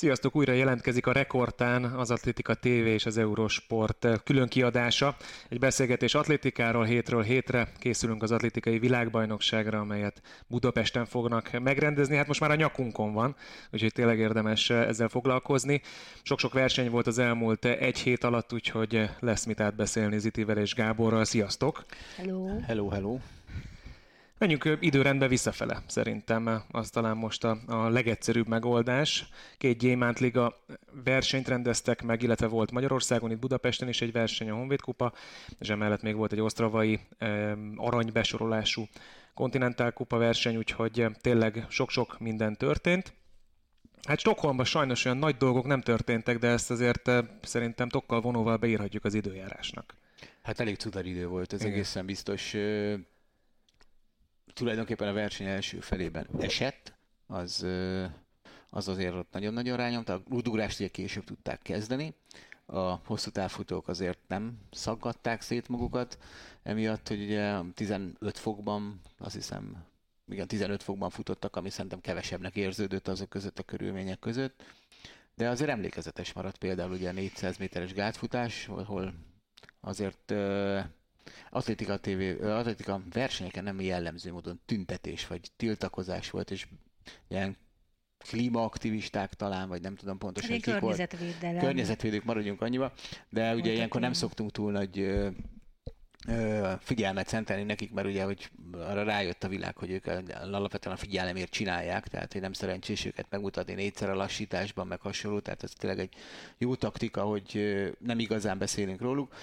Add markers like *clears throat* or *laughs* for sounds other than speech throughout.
Sziasztok, újra jelentkezik a Rekordtán az Atlétika TV és az Eurosport külön kiadása. Egy beszélgetés atlétikáról hétről hétre készülünk az atlétikai világbajnokságra, amelyet Budapesten fognak megrendezni. Hát most már a nyakunkon van, úgyhogy tényleg érdemes ezzel foglalkozni. Sok-sok verseny volt az elmúlt egy hét alatt, úgyhogy lesz mit átbeszélni Zitivel és Gáborral. Sziasztok! Hello! Hello, hello! Menjünk időrendbe visszafele, szerintem az talán most a, a legegyszerűbb megoldás. Két Gyémánt Liga versenyt rendeztek meg, illetve volt Magyarországon, itt Budapesten is egy verseny a Honvéd Kupa, és emellett még volt egy osztravai aranybesorolású Continental Kupa verseny, úgyhogy tényleg sok-sok minden történt. Hát Stockholmban sajnos olyan nagy dolgok nem történtek, de ezt azért szerintem tokkal vonóval beírhatjuk az időjárásnak. Hát elég cudar idő volt, ez Igen. egészen biztos tulajdonképpen a verseny első felében esett, az, az azért ott nagyon-nagyon rányomta. A rudugrást ugye később tudták kezdeni, a hosszú távfutók azért nem szaggatták szét magukat, emiatt, hogy ugye 15 fokban, azt hiszem, igen, 15 fokban futottak, ami szerintem kevesebbnek érződött azok között a körülmények között, de azért emlékezetes maradt például ugye a 400 méteres gátfutás, ahol azért atlétika, TV, atlétika versenyeken nem jellemző módon tüntetés vagy tiltakozás volt, és ilyen klímaaktivisták talán, vagy nem tudom pontosan kik környezetvédelem. volt. Környezetvédők, maradjunk annyiba, de ugye Mondjuk ilyenkor nem szoktunk túl nagy ö, ö, figyelmet szentelni nekik, mert ugye, hogy arra rájött a világ, hogy ők alapvetően a figyelemért csinálják, tehát hogy nem szerencsés őket megmutatni négyszer a lassításban, meg hasonló, tehát ez tényleg egy jó taktika, hogy nem igazán beszélünk róluk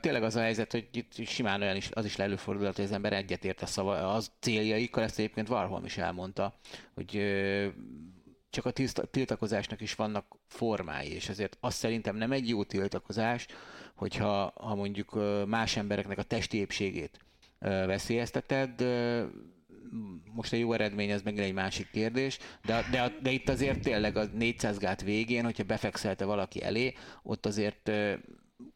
tényleg az a helyzet, hogy itt simán olyan is, az is előfordulhat, hogy az ember egyetért a szava, az céljaikkal, ezt egyébként Varholm is elmondta, hogy csak a tiltakozásnak is vannak formái, és ezért azt szerintem nem egy jó tiltakozás, hogyha ha mondjuk más embereknek a testi épségét veszélyezteted, most a jó eredmény az megint egy másik kérdés, de, de, de itt azért tényleg a 400 gát végén, hogyha befekszelte valaki elé, ott azért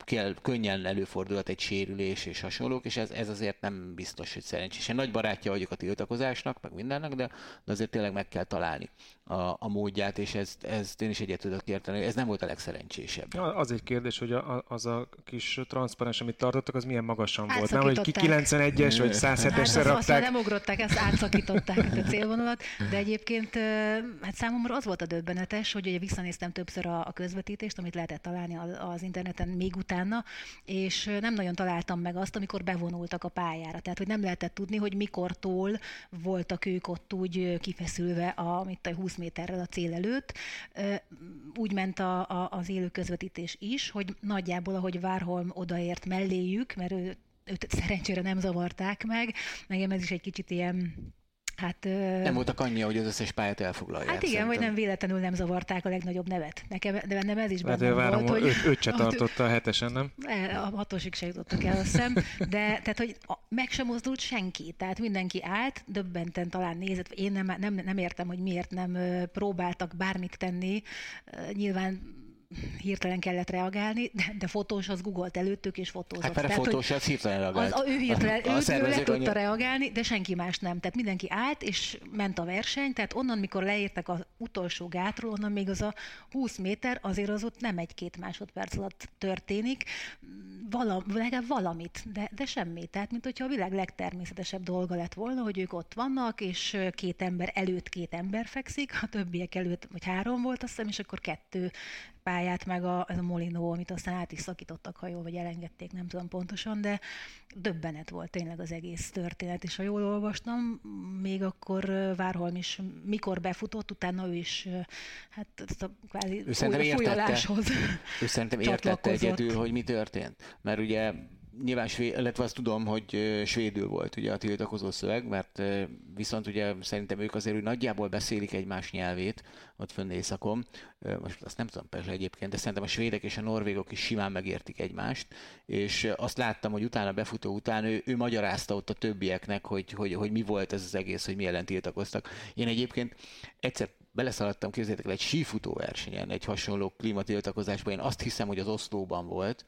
kell, könnyen előfordulhat egy sérülés és hasonlók, és ez, ez azért nem biztos, hogy szerencsés. Én nagy barátja vagyok a tiltakozásnak, meg mindennek, de, de azért tényleg meg kell találni a, a módját, és ezt, ezt én is egyet tudok érteni, ez nem volt a legszerencsésebb. Az egy kérdés, hogy a, az a kis transzparens, amit tartottak, az milyen magasan volt. Nem, hogy 91-es vagy 107-esre hát rakták. Azt nem ugrották, ezt átszakították a célvonalat, de egyébként hát számomra az volt a döbbenetes, hogy ugye visszanéztem többször a, a közvetítést, amit lehetett találni az interneten még még utána, és nem nagyon találtam meg azt, amikor bevonultak a pályára. Tehát, hogy nem lehetett tudni, hogy mikortól voltak ők ott úgy kifeszülve a, mit a 20 méterrel a cél előtt. Úgy ment a, a, az élő közvetítés is, hogy nagyjából, ahogy Várholm odaért melléjük, mert ő, őt szerencsére nem zavarták meg, nekem ez is egy kicsit ilyen Hát, nem voltak annyi, hogy az összes pályát elfoglalják. Hát igen, szerintem. hogy nem véletlenül nem zavarták a legnagyobb nevet. Nekem, de bennem ez is hát benne hát, volt, hogy... Öt, öt se *laughs* tartotta a hetesen, nem? A hatosig se jutottak el, azt hiszem. De tehát, hogy meg sem mozdult senki. Tehát mindenki állt, döbbenten talán nézett. Én nem, nem, nem értem, hogy miért nem próbáltak bármit tenni. Nyilván hirtelen kellett reagálni, de, de fotós az googolt előttük, és fotózott. Hát mert a fotós az hirtelen reagált. Az, ő hirtelen, a, a ő, ő le tudta annyi... reagálni, de senki más nem. Tehát mindenki állt, és ment a verseny, tehát onnan, mikor leértek az utolsó gátról, onnan még az a 20 méter, azért az ott nem egy-két másodperc alatt történik, Valam, legalább valamit, de, de semmi. Tehát, mint hogyha a világ legtermészetesebb dolga lett volna, hogy ők ott vannak, és két ember előtt két ember fekszik, a többiek előtt, vagy három volt, azt hiszem, és akkor kettő pályát, meg a, ez a Molino, amit aztán át is szakítottak, ha jól, vagy elengedték, nem tudom pontosan, de döbbenet volt tényleg az egész történet, és ha jól olvastam, még akkor Várholm is, mikor befutott, utána ő is, hát ezt a kvázi ő fújoláshoz Ő szerintem *laughs* értette egyedül, hogy mi történt. Mert ugye nyilván svéd, illetve azt tudom, hogy svédül volt ugye a tiltakozó szöveg, mert viszont ugye szerintem ők azért úgy nagyjából beszélik egymás nyelvét ott fönn északon. Most azt nem tudom persze egyébként, de szerintem a svédek és a norvégok is simán megértik egymást, és azt láttam, hogy utána befutó után ő, ő magyarázta ott a többieknek, hogy, hogy, hogy mi volt ez az egész, hogy mi ellen tiltakoztak. Én egyébként egyszer beleszaladtam, képzeljétek el, egy sífutó versenyen, egy hasonló klímatiltakozásban, én azt hiszem, hogy az Oszlóban volt,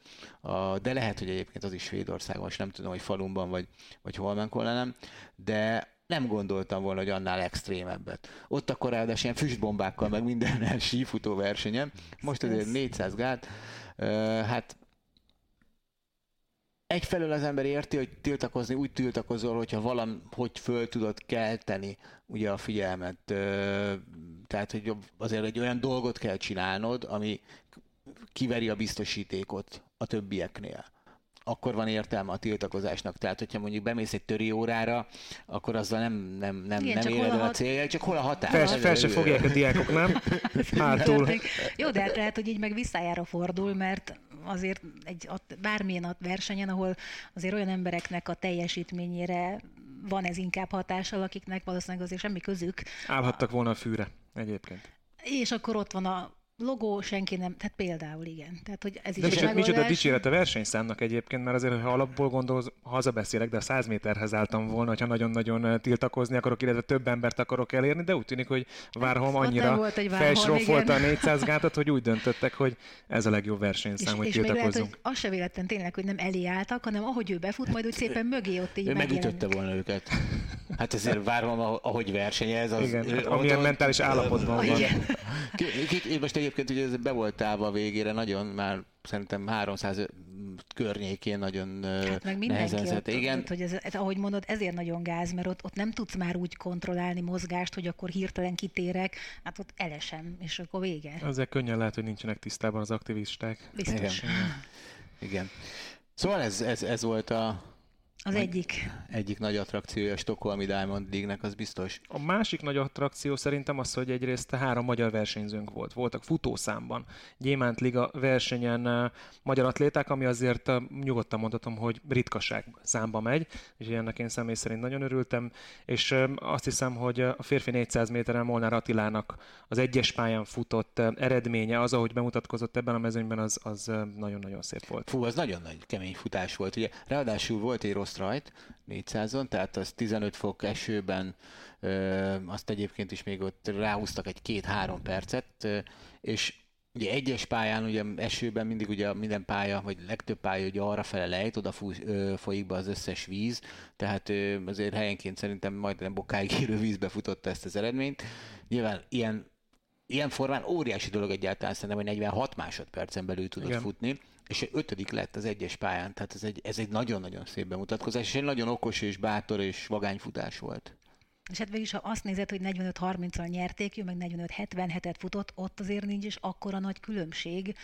de lehet, hogy egyébként az is Svédországban, most nem tudom, hogy falumban vagy, vagy hol nem, de nem gondoltam volna, hogy annál extrémebbet. Ott akkor ráadásul ilyen füstbombákkal, meg mindennel sífutó versenyen. Most azért 400 gát. Hát egyfelől az ember érti, hogy tiltakozni úgy tiltakozol, hogyha valam, hogy föl tudod kelteni ugye a figyelmet. Tehát, hogy azért egy olyan dolgot kell csinálnod, ami kiveri a biztosítékot a többieknél akkor van értelme a tiltakozásnak. Tehát, hogyha mondjuk bemész egy töri órára, akkor azzal nem, nem, nem, Igen, nem éred el a, a célja, csak hol a határ. Fel, fel se fogják a diákok, nem? *laughs* Hátul. Jó, de hát lehet, hogy így meg visszájára fordul, mert azért egy, bármilyen a versenyen, ahol azért olyan embereknek a teljesítményére van ez inkább hatással, akiknek valószínűleg azért semmi közük. Állhattak volna a fűre egyébként. És akkor ott van a logó senki nem, tehát például igen. Tehát, hogy ez is De micsoda, micsoda dicséret a versenyszámnak egyébként, mert azért, ha alapból gondolsz, hazabeszélek, de a 100 méterhez álltam volna, hogyha nagyon-nagyon tiltakozni akarok, illetve több embert akarok elérni, de úgy tűnik, hogy Várholm annyira felsrófolta a 400 *laughs* gátat, hogy úgy döntöttek, hogy ez a legjobb versenyszám, és, hogy és tiltakozzunk. Még lehet, hogy az se véletlen tényleg, hogy nem elé álltak, hanem ahogy ő befut, majd úgy szépen mögé ott így Ő megütötte volna őket. Hát ezért Várholm, ahogy versenyez, az... Igen, hát amilyen mentális állapotban van. Igen. Most egyébként ugye ez be volt a végére nagyon, már szerintem 300 környékén nagyon hát meg nehezen ott, Igen. Ott, hogy ez, ez, ahogy mondod, ezért nagyon gáz, mert ott, ott nem tudsz már úgy kontrollálni mozgást, hogy akkor hirtelen kitérek, hát ott elesem, és akkor vége. Azért könnyen lehet, hogy nincsenek tisztában az aktivisták. Biztos. Igen. Igen. Szóval ez, ez, ez volt a az egyik. Egyik nagy attrakciója a Stockholmi Diamond League-nek, az biztos. A másik nagy attrakció szerintem az, hogy egyrészt három magyar versenyzőnk volt. Voltak futószámban. Gyémánt Liga versenyen magyar atléták, ami azért nyugodtan mondhatom, hogy ritkaság számba megy, és ennek én személy szerint nagyon örültem, és azt hiszem, hogy a férfi 400 méteren Molnár Attilának az egyes pályán futott eredménye, az, ahogy bemutatkozott ebben a mezőnyben, az, az nagyon-nagyon szép volt. Fú, az nagyon nagy kemény futás volt. Ugye, ráadásul volt egy rossz rajt 400-on, tehát az 15 fok esőben, azt egyébként is még ott ráhúztak egy két-három percet, és Ugye egyes pályán, ugye esőben mindig ugye minden pálya, vagy legtöbb pálya ugye arra fele lejt, oda fú, ö, folyik be az összes víz, tehát ö, azért helyenként szerintem majdnem bokáig *laughs* érő vízbe futotta ezt az eredményt. Nyilván ilyen, ilyen formán óriási dolog egyáltalán szerintem, hogy 46 másodpercen belül tudott Igen. futni, és ötödik lett az egyes pályán, tehát ez egy, ez egy nagyon-nagyon szép bemutatkozás, és egy nagyon okos és bátor és vagányfutás volt. És hát végig, ha azt nézed, hogy 45-30-al nyerték, ő meg 45-77-et futott, ott azért nincs is akkora nagy különbség.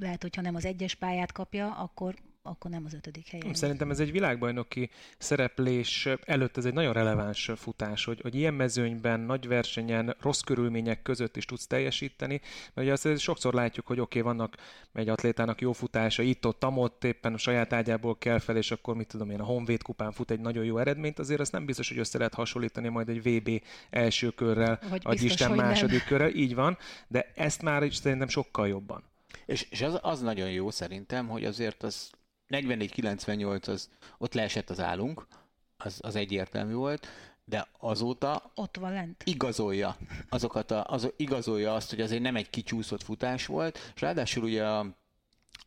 Lehet, hogyha nem az egyes pályát kapja, akkor akkor nem az ötödik helyen. Szerintem ez egy világbajnoki szereplés előtt ez egy nagyon releváns futás, hogy, hogy ilyen mezőnyben, nagy versenyen, rossz körülmények között is tudsz teljesíteni, mert ugye azt sokszor látjuk, hogy oké, okay, vannak egy atlétának jó futása, itt-ott, amott, éppen a saját ágyából kell fel, és akkor mit tudom én, a Honvéd kupán fut egy nagyon jó eredményt, azért azt nem biztos, hogy össze lehet hasonlítani majd egy VB első körrel, vagy, vagy Isten második nem. körrel, így van, de ezt már is szerintem sokkal jobban. És, és az, az nagyon jó szerintem, hogy azért az 44-98 az ott leesett az állunk, az, az egyértelmű volt, de azóta ott van lent. igazolja azokat a, az, igazolja azt, hogy azért nem egy kicsúszott futás volt, és ráadásul ugye a,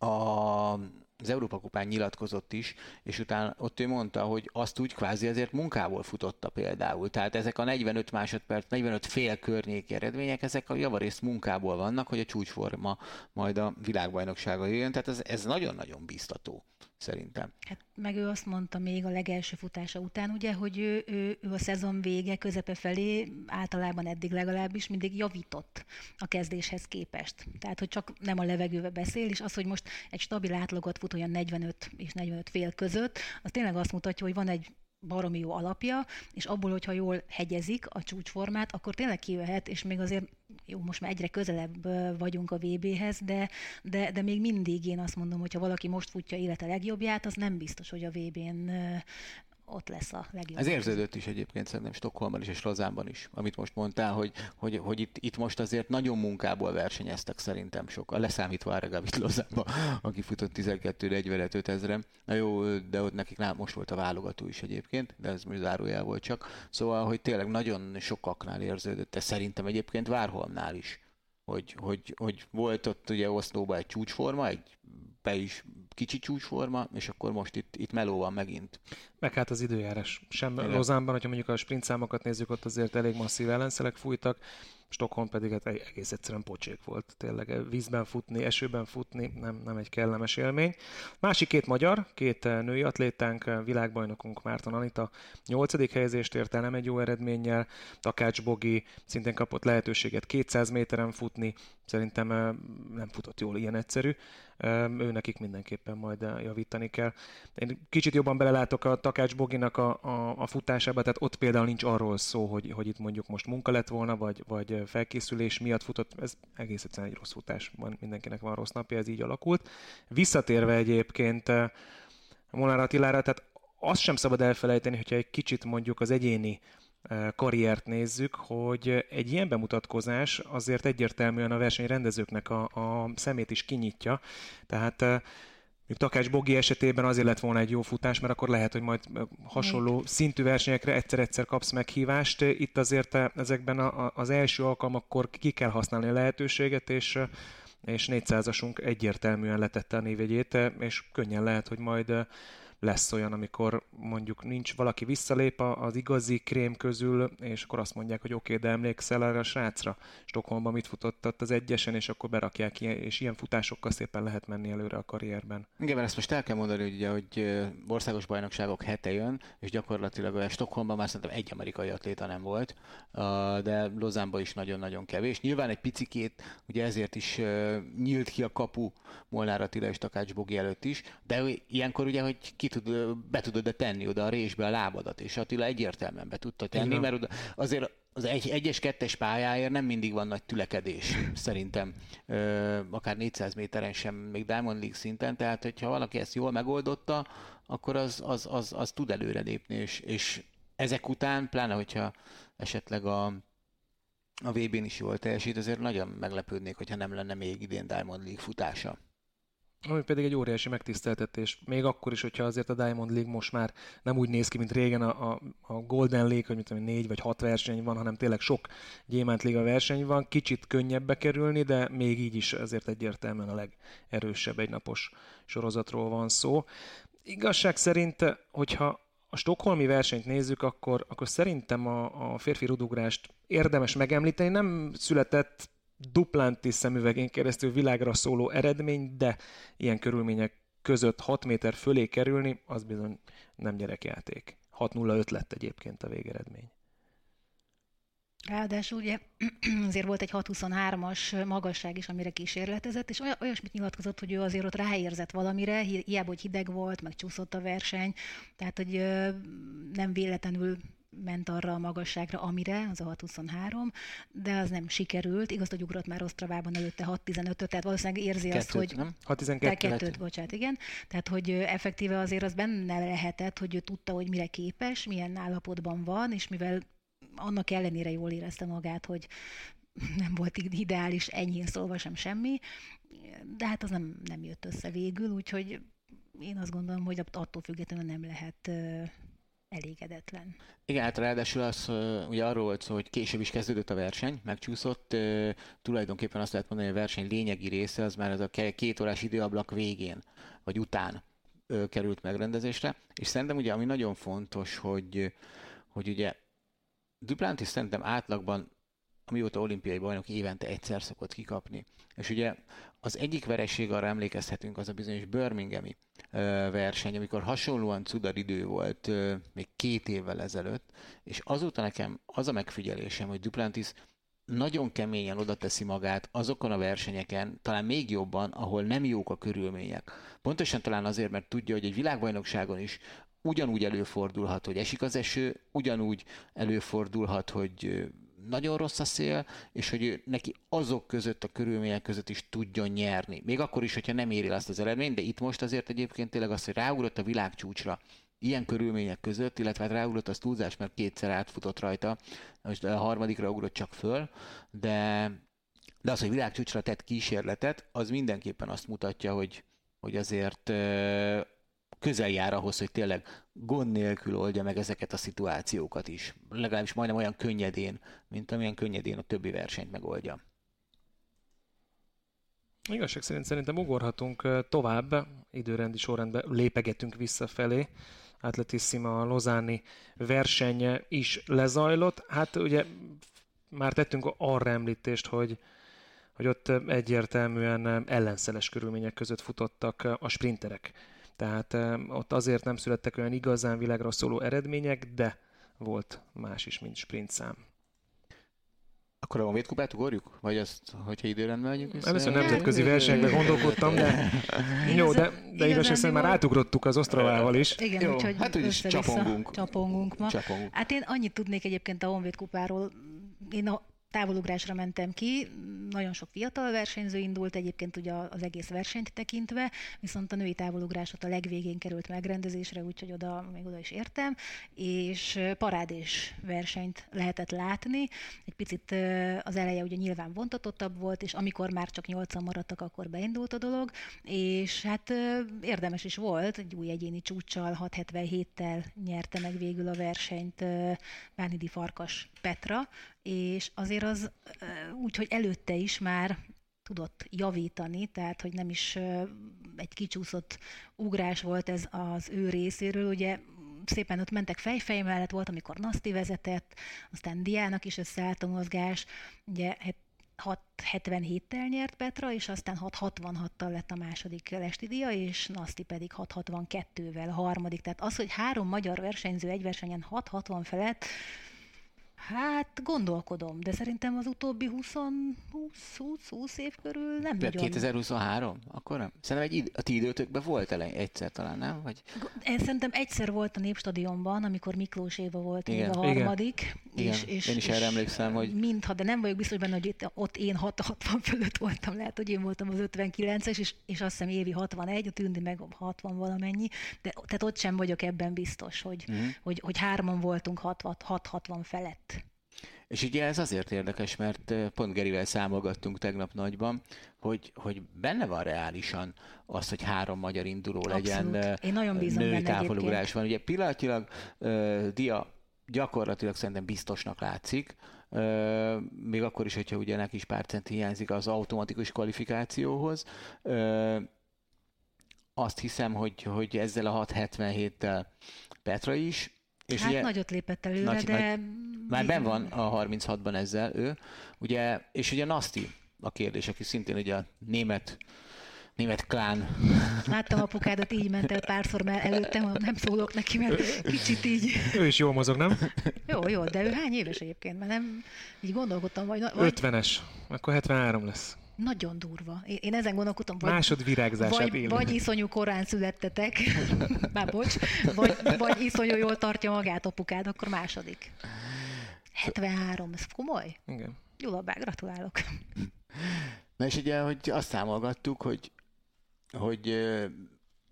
a az Európa Kupán nyilatkozott is, és utána ott ő mondta, hogy azt úgy kvázi azért munkából futotta például. Tehát ezek a 45 másodperc, 45 fél környéki eredmények, ezek a javarészt munkából vannak, hogy a csúcsforma majd a világbajnoksága jöjjön, tehát ez, ez nagyon-nagyon biztató szerintem. Hát meg ő azt mondta még a legelső futása után, ugye, hogy ő, ő, ő a szezon vége, közepe felé általában eddig legalábbis mindig javított a kezdéshez képest. Tehát, hogy csak nem a levegőbe beszél, és az, hogy most egy stabil átlagot fut olyan 45 és 45 fél között, az tényleg azt mutatja, hogy van egy baromi jó alapja, és abból, hogyha jól hegyezik a csúcsformát, akkor tényleg kijöhet, és még azért jó, most már egyre közelebb vagyunk a VB-hez, de, de, de még mindig én azt mondom, hogy ha valaki most futja élete legjobbját, az nem biztos, hogy a VB-n ott lesz a legjobb. Ez érződött is egyébként szerintem Stockholmban is és Rozánban is, amit most mondtál, hogy, hogy, hogy itt, itt, most azért nagyon munkából versenyeztek szerintem sokan, leszámítva Áregavit Lozánba, aki futott 12 40 ezre. Na jó, de ott nekik nem, most volt a válogató is egyébként, de ez most zárójel volt csak. Szóval, hogy tényleg nagyon sokaknál érződött, ez szerintem egyébként Várholmnál is, hogy, hogy, hogy volt ott ugye Oszlóban egy csúcsforma, egy be is kicsi csúcsforma, és akkor most itt, itt meló van megint. Meg hát az időjárás. Sem Igen. Lozánban, hogyha mondjuk a sprint számokat nézzük, ott azért elég masszív ellenszelek fújtak, Stockholm pedig hát egész egyszerűen pocsék volt. Tényleg vízben futni, esőben futni nem, nem egy kellemes élmény. Másik két magyar, két női atlétánk, világbajnokunk Márton Anita nyolcadik helyezést ért el, nem egy jó eredménnyel. Takács Bogi szintén kapott lehetőséget 200 méteren futni, szerintem nem futott jól, ilyen egyszerű. Ő nekik mindenképpen majd javítani kell. Én kicsit jobban belelátok a Takács Boginak a, a, a futásába, tehát ott például nincs arról szó, hogy, hogy itt mondjuk most munka lett volna, vagy, vagy felkészülés miatt futott, ez egész egyszerűen egy rossz futás, van, mindenkinek van rossz napja, ez így alakult. Visszatérve egyébként Molnár Attilára, tehát azt sem szabad elfelejteni, hogyha egy kicsit mondjuk az egyéni karriert nézzük, hogy egy ilyen bemutatkozás azért egyértelműen a versenyrendezőknek a, a szemét is kinyitja. Tehát még Takács Bogi esetében azért lett volna egy jó futás, mert akkor lehet, hogy majd hasonló szintű versenyekre egyszer-egyszer kapsz meghívást. Itt azért ezekben a, az első alkalmakkor ki kell használni a lehetőséget, és és 400-asunk egyértelműen letette a névjegyét, és könnyen lehet, hogy majd lesz olyan, amikor mondjuk nincs valaki visszalép az igazi krém közül, és akkor azt mondják, hogy oké, okay, de emlékszel erre a srácra, Stockholmban mit futott ott az egyesen, és akkor berakják és ilyen futásokkal szépen lehet menni előre a karrierben. Igen, mert ezt most el kell mondani, hogy, ugye, hogy országos bajnokságok hete jön, és gyakorlatilag a Stockholmban már szerintem egy amerikai atléta nem volt, de Lozánban is nagyon-nagyon kevés. Nyilván egy picikét, ugye ezért is nyílt ki a kapu Molnár Attila és Takács Bogi előtt is, de ilyenkor ugye, hogy ki ki tud, be tudod tenni oda a résbe a lábadat, és Attila egyértelműen be tudta tenni, Igen. mert oda, azért az egy, egyes, kettes pályáért nem mindig van nagy tülekedés, szerintem. Ö, akár 400 méteren sem, még Diamond League szinten, tehát hogyha valaki ezt jól megoldotta, akkor az, az, az, az tud előrelépni, és, és ezek után, pláne hogyha esetleg a, a VB-n is jól teljesít, azért nagyon meglepődnék, hogyha nem lenne még idén Diamond League futása. Ami pedig egy óriási megtiszteltetés. Még akkor is, hogyha azért a Diamond League most már nem úgy néz ki, mint régen a, a, a Golden League, hogy mit tudom, négy vagy hat verseny van, hanem tényleg sok Gyémánt Liga verseny van. Kicsit könnyebb bekerülni, de még így is azért egyértelműen a legerősebb egynapos sorozatról van szó. Igazság szerint, hogyha a stokholmi versenyt nézzük, akkor, akkor szerintem a, a férfi rudugrást érdemes megemlíteni. Nem született Duplantis szemüvegén keresztül világra szóló eredmény, de ilyen körülmények között 6 méter fölé kerülni, az bizony nem gyerekjáték. 6-0-5 lett egyébként a végeredmény. Ráadásul ugye *clears throat* azért volt egy 623-as magasság is, amire kísérletezett, és olyasmit nyilatkozott, hogy ő azért ott ráérzett valamire, hiába, hogy hideg volt, meg csúszott a verseny, tehát hogy nem véletlenül ment arra a magasságra, amire, az a 623, de az nem sikerült. Igaz, hogy ugrott már Osztravában előtte 615-öt, tehát valószínűleg érzi Kettőt, azt, hogy... Nem? 612 kettőt, bocsánat, igen. Tehát, hogy effektíve azért az benne lehetett, hogy ő tudta, hogy mire képes, milyen állapotban van, és mivel annak ellenére jól érezte magát, hogy *laughs* nem volt ideális, enyhén szólva sem semmi, de hát az nem, nem jött össze végül, úgyhogy én azt gondolom, hogy attól függetlenül nem lehet elégedetlen. Igen, hát ráadásul az, ugye arról volt szó, hogy később is kezdődött a verseny, megcsúszott, tulajdonképpen azt lehet mondani, hogy a verseny lényegi része az már az a két órás időablak végén, vagy után került megrendezésre, és szerintem ugye ami nagyon fontos, hogy, hogy ugye Duplantis szerintem átlagban amióta olimpiai bajnok évente egyszer szokott kikapni. És ugye az egyik vereség, arra emlékezhetünk, az a bizonyos Birminghami verseny, amikor hasonlóan cudar idő volt még két évvel ezelőtt, és azóta nekem az a megfigyelésem, hogy Duplantis nagyon keményen oda teszi magát azokon a versenyeken, talán még jobban, ahol nem jók a körülmények. Pontosan talán azért, mert tudja, hogy egy világbajnokságon is ugyanúgy előfordulhat, hogy esik az eső, ugyanúgy előfordulhat, hogy nagyon rossz a szél, és hogy ő neki azok között, a körülmények között is tudjon nyerni. Még akkor is, hogyha nem éri azt az eredményt, de itt most azért egyébként tényleg az, hogy ráugrott a világcsúcsra, ilyen körülmények között, illetve hát ráugrott az túlzás, mert kétszer átfutott rajta, most a harmadikra ugrott csak föl, de, de az, hogy világcsúcsra tett kísérletet, az mindenképpen azt mutatja, hogy, hogy azért közel jár ahhoz, hogy tényleg gond nélkül oldja meg ezeket a szituációkat is. Legalábbis majdnem olyan könnyedén, mint amilyen könnyedén a többi versenyt megoldja. Igazság szerint szerintem ugorhatunk tovább, időrendi sorrendben lépegetünk visszafelé. Atletissima a Lozáni verseny is lezajlott. Hát ugye már tettünk arra említést, hogy, hogy ott egyértelműen ellenszeles körülmények között futottak a sprinterek. Tehát ott azért nem születtek olyan igazán világra szóló eredmények, de volt más is, mint sprintszám. Akkor a Honvéd kupát ugorjuk? Vagy azt, hogyha időrendben megyünk vissza? Először nemzetközi versenyben gondolkodtam, de jó, de, de igazság szerint már átugrottuk az Osztravával is. Igen, jó, úgyhogy hát úgyis csapongunk. csapongunk ma. Csapongunk. Hát én annyit tudnék egyébként a Honvéd kupáról. Én a távolugrásra mentem ki, nagyon sok fiatal versenyző indult egyébként ugye az egész versenyt tekintve, viszont a női távolugrásot a legvégén került megrendezésre, úgyhogy oda még oda is értem, és parádés versenyt lehetett látni. Egy picit az eleje ugye nyilván vontatottabb volt, és amikor már csak nyolcan maradtak, akkor beindult a dolog, és hát érdemes is volt, egy új egyéni csúccsal, 677-tel nyerte meg végül a versenyt Bánidi Farkas Petra, és azért az úgy, hogy előtte is már tudott javítani, tehát hogy nem is egy kicsúszott ugrás volt ez az ő részéről, ugye szépen ott mentek fejfej mellett, volt, amikor Naszti vezetett, aztán Diának is összeállt a mozgás, ugye 677-tel nyert Petra, és aztán 666-tal lett a második lesti dia, és Naszti pedig 662-vel a harmadik. Tehát az, hogy három magyar versenyző egy versenyen 660 felett, Hát gondolkodom, de szerintem az utóbbi 20, 20, 20, 20 év körül nem de nagyon. 2023? Akkor nem? Szerintem egy, a ti időtökben volt elej, egyszer talán, nem? Vagy... Én szerintem egyszer volt a Népstadionban, amikor Miklós Éva volt Igen. a harmadik. Igen. És, és, Én is erre emlékszem, hogy... Mintha, de nem vagyok biztos benne, hogy itt, ott én 60 fölött voltam, lehet, hogy én voltam az 59-es, és, és azt hiszem évi 61, a Tündi meg 60 valamennyi, de tehát ott sem vagyok ebben biztos, hogy, uh-huh. hogy, hogy hárman voltunk 6-60 felett. És ugye ez azért érdekes, mert pont Gerivel számolgattunk tegnap nagyban, hogy, hogy benne van reálisan az, hogy három magyar induló Abszolút. legyen. Én nagyon bízom női távolugrás van. Ugye pillanatilag uh, Dia gyakorlatilag szerintem biztosnak látszik, Uh, még akkor is, hogyha ugye neki is pár centi hiányzik az automatikus kvalifikációhoz. Uh, azt hiszem, hogy, hogy ezzel a 677-tel Petra is és hát ugye, nagyot lépett előre, nagy, de... Nagy, már ben van a 36-ban ezzel ő, ugye, és ugye Nasti a kérdés, aki szintén ugye a német német klán. *laughs* Láttam apukádat, így ment el párszor, mert előttem nem szólok neki, mert kicsit így... Ő is jól mozog, nem? *laughs* Jó, jó, de ő hány éves egyébként? Mert nem, így gondolkodtam, vagy... vagy... 50-es, akkor 73 lesz. Nagyon durva. Én ezen gondolkodtam, vagy, Másod virágzását vagy, vagy iszonyú korán születtetek, *laughs* már bocs, vagy, vagy iszonyú jól tartja magát apukád, akkor második. 73, ez komoly? Igen. Gyulabá, gratulálok. Na és ugye, hogy azt számolgattuk, hogy, hogy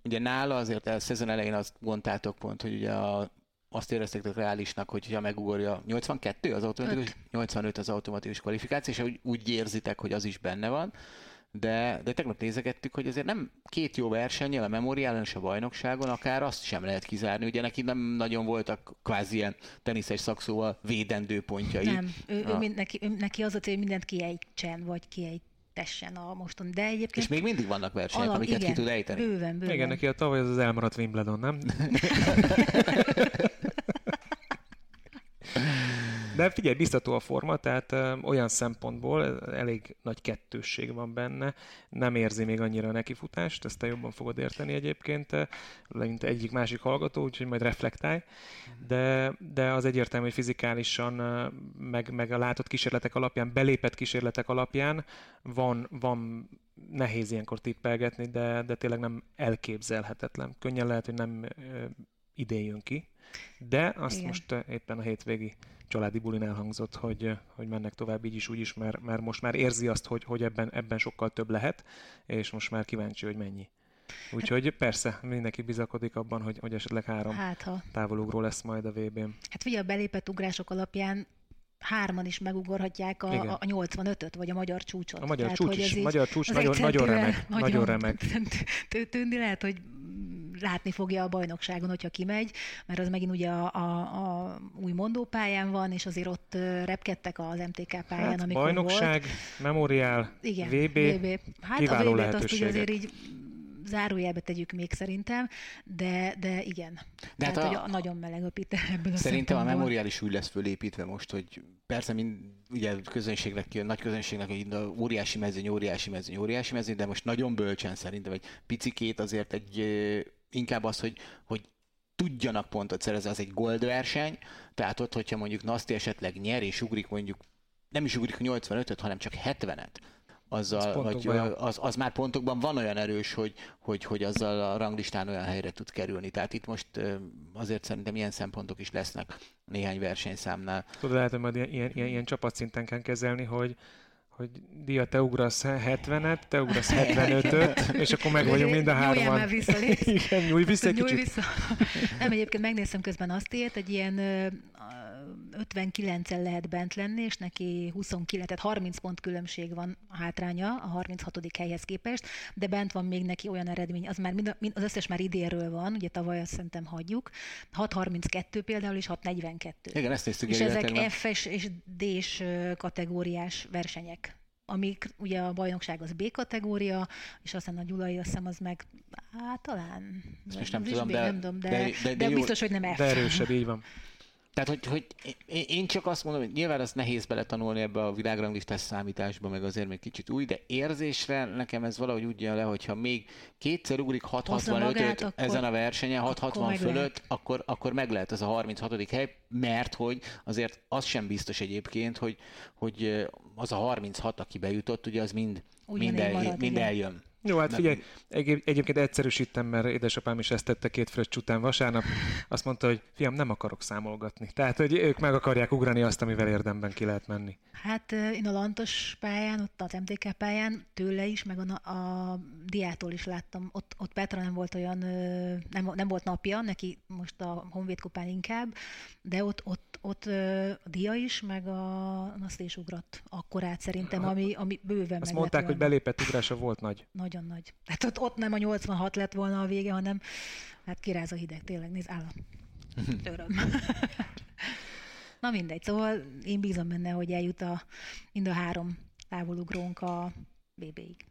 ugye nála azért a szezon elején azt mondtátok pont, hogy ugye a azt érezték reálisnak, hogy ha megugorja 82 az automatikus, 85 az automatikus kvalifikáció, és úgy, úgy érzitek, hogy az is benne van. De, de tegnap nézegettük, hogy azért nem két jó versennyel a memoriálen és a bajnokságon, akár azt sem lehet kizárni. Ugye neki nem nagyon voltak kvázi ilyen teniszes szakszóval védendő pontjai. Nem, ő, ő, mind, neki, ő, neki az a cél, hogy mindent kiejtsen, vagy kiejt tessen a moston. De egyébként... És még mindig vannak versenyek, alap, amiket igen, ki tud ejteni. Bőven, bőven. Igen, neki a tavaly az az elmaradt Wimbledon, nem? *laughs* De figyelj, biztató a forma, tehát ö, olyan szempontból elég nagy kettősség van benne, nem érzi még annyira a nekifutást, ezt te jobban fogod érteni egyébként, mint egyik másik hallgató, úgyhogy majd reflektálj, de, de az egyértelmű, hogy fizikálisan, meg, meg a látott kísérletek alapján, belépett kísérletek alapján van, van nehéz ilyenkor tippelgetni, de, de tényleg nem elképzelhetetlen. Könnyen lehet, hogy nem idén jön ki, de azt Igen. most éppen a hétvégi családi bulin elhangzott, hogy, hogy mennek tovább így is, úgy is, mert, mert most már érzi azt, hogy, hogy ebben, ebben sokkal több lehet, és most már kíváncsi, hogy mennyi. Úgyhogy persze, mindenki bizakodik abban, hogy, hogy esetleg három hát, ha. távolugró lesz majd a VB-n. Hát figyelj, a belépett ugrások alapján hárman is megugorhatják a, a 85-öt, vagy a magyar csúcsot. A magyar Tehát, csúcs is, magyar csúcs nagyon, nagyon remek. Nagyon, nagyon remek. *laughs* Tűnni lehet, hogy látni fogja a bajnokságon, hogyha kimegy, mert az megint ugye a, a, a új mondópályán van, és azért ott repkedtek az MTK pályán, hát, amikor bajnokság, volt. memoriál, Igen, VB, VB. Hát kiváló a VB-t azt ugye azért így zárójelbe tegyük még szerintem, de, de igen. De hát a, hogy nagyon meleg a Peter ebből a Szerintem a memoriál is úgy lesz fölépítve most, hogy persze mind, ugye közönségnek, nagy közönségnek, hogy óriási mezőny, óriási mezőny, óriási mezőny, de most nagyon bölcsen szerintem, egy picikét azért egy inkább az, hogy, hogy tudjanak pontot szerezni, az egy gold verseny, tehát ott, hogyha mondjuk Nasti esetleg nyer és ugrik mondjuk, nem is ugrik 85-öt, hanem csak 70-et, azzal, vagy az, az már pontokban van olyan erős, hogy, hogy, hogy azzal a ranglistán olyan helyre tud kerülni. Tehát itt most azért szerintem ilyen szempontok is lesznek néhány versenyszámnál. Tudod, lehet, hogy majd ilyen, ilyen, ilyen csapatszinten kell kezelni, hogy hogy Dia, te ugrasz 70-et, te ugrasz 75-öt, és akkor meg vagyunk mind a hárman. Nyúljál vissza, *laughs* Igen, nyújj vissza egy nyújj kicsit. Vissza. Nem, egyébként megnéztem közben azt ért, egy ilyen 59-en lehet bent lenni, és neki 29, tehát 30 pont különbség van a hátránya a 36. helyhez képest, de bent van még neki olyan eredmény, az már mind, mind, az összes már idénről van, ugye tavaly azt szerintem hagyjuk, 6.32 például, és 6.42. Igen, ezt néztük És ezek F-es és D-s kategóriás versenyek amik ugye a bajnokság az B kategória, és aztán a Gyulai azt hiszem az meg, hát talán, és nem, tudom, de, nem tudom, de, de, de, de, de biztos, hogy nem F. De erősebb, így van. Tehát, hogy, hogy én csak azt mondom, hogy nyilván az nehéz beletanulni ebbe a világranglistás számításba, meg azért még kicsit új, de érzésre nekem ez valahogy úgy jön le, hogyha még kétszer ugrik 665 ezen a versenyen, 660 fölött, lehet. akkor, akkor meg lehet ez a 36. hely, mert hogy azért az sem biztos egyébként, hogy, hogy az a 36, aki bejutott, ugye az mind, mind, el, mind eljön. Jó, hát figyelj, egy, egyébként egyszerűsítem, mert édesapám is ezt tette két fröccs után vasárnap. Azt mondta, hogy fiam, nem akarok számolgatni. Tehát, hogy ők meg akarják ugrani azt, amivel érdemben ki lehet menni. Hát én a Lantos pályán, ott az MTK pályán, tőle is, meg a, a diától is láttam. Ott, ott Petra nem volt olyan, nem, nem volt napja, neki most a Honvéd kupán inkább, de ott, ott, ott a dia is, meg a Naszt is ugrott akkorát szerintem, ami, ami bőven Azt mondták, volna. hogy belépett ugrása volt nagy. Nagyon nagy. Hát ott, ott nem a 86 lett volna a vége, hanem hát kiráz a hideg, tényleg, nézd, állam. Öröm. *laughs* Na mindegy, szóval én bízom benne, hogy eljut a, mind a három távolugrónk a BB-ig.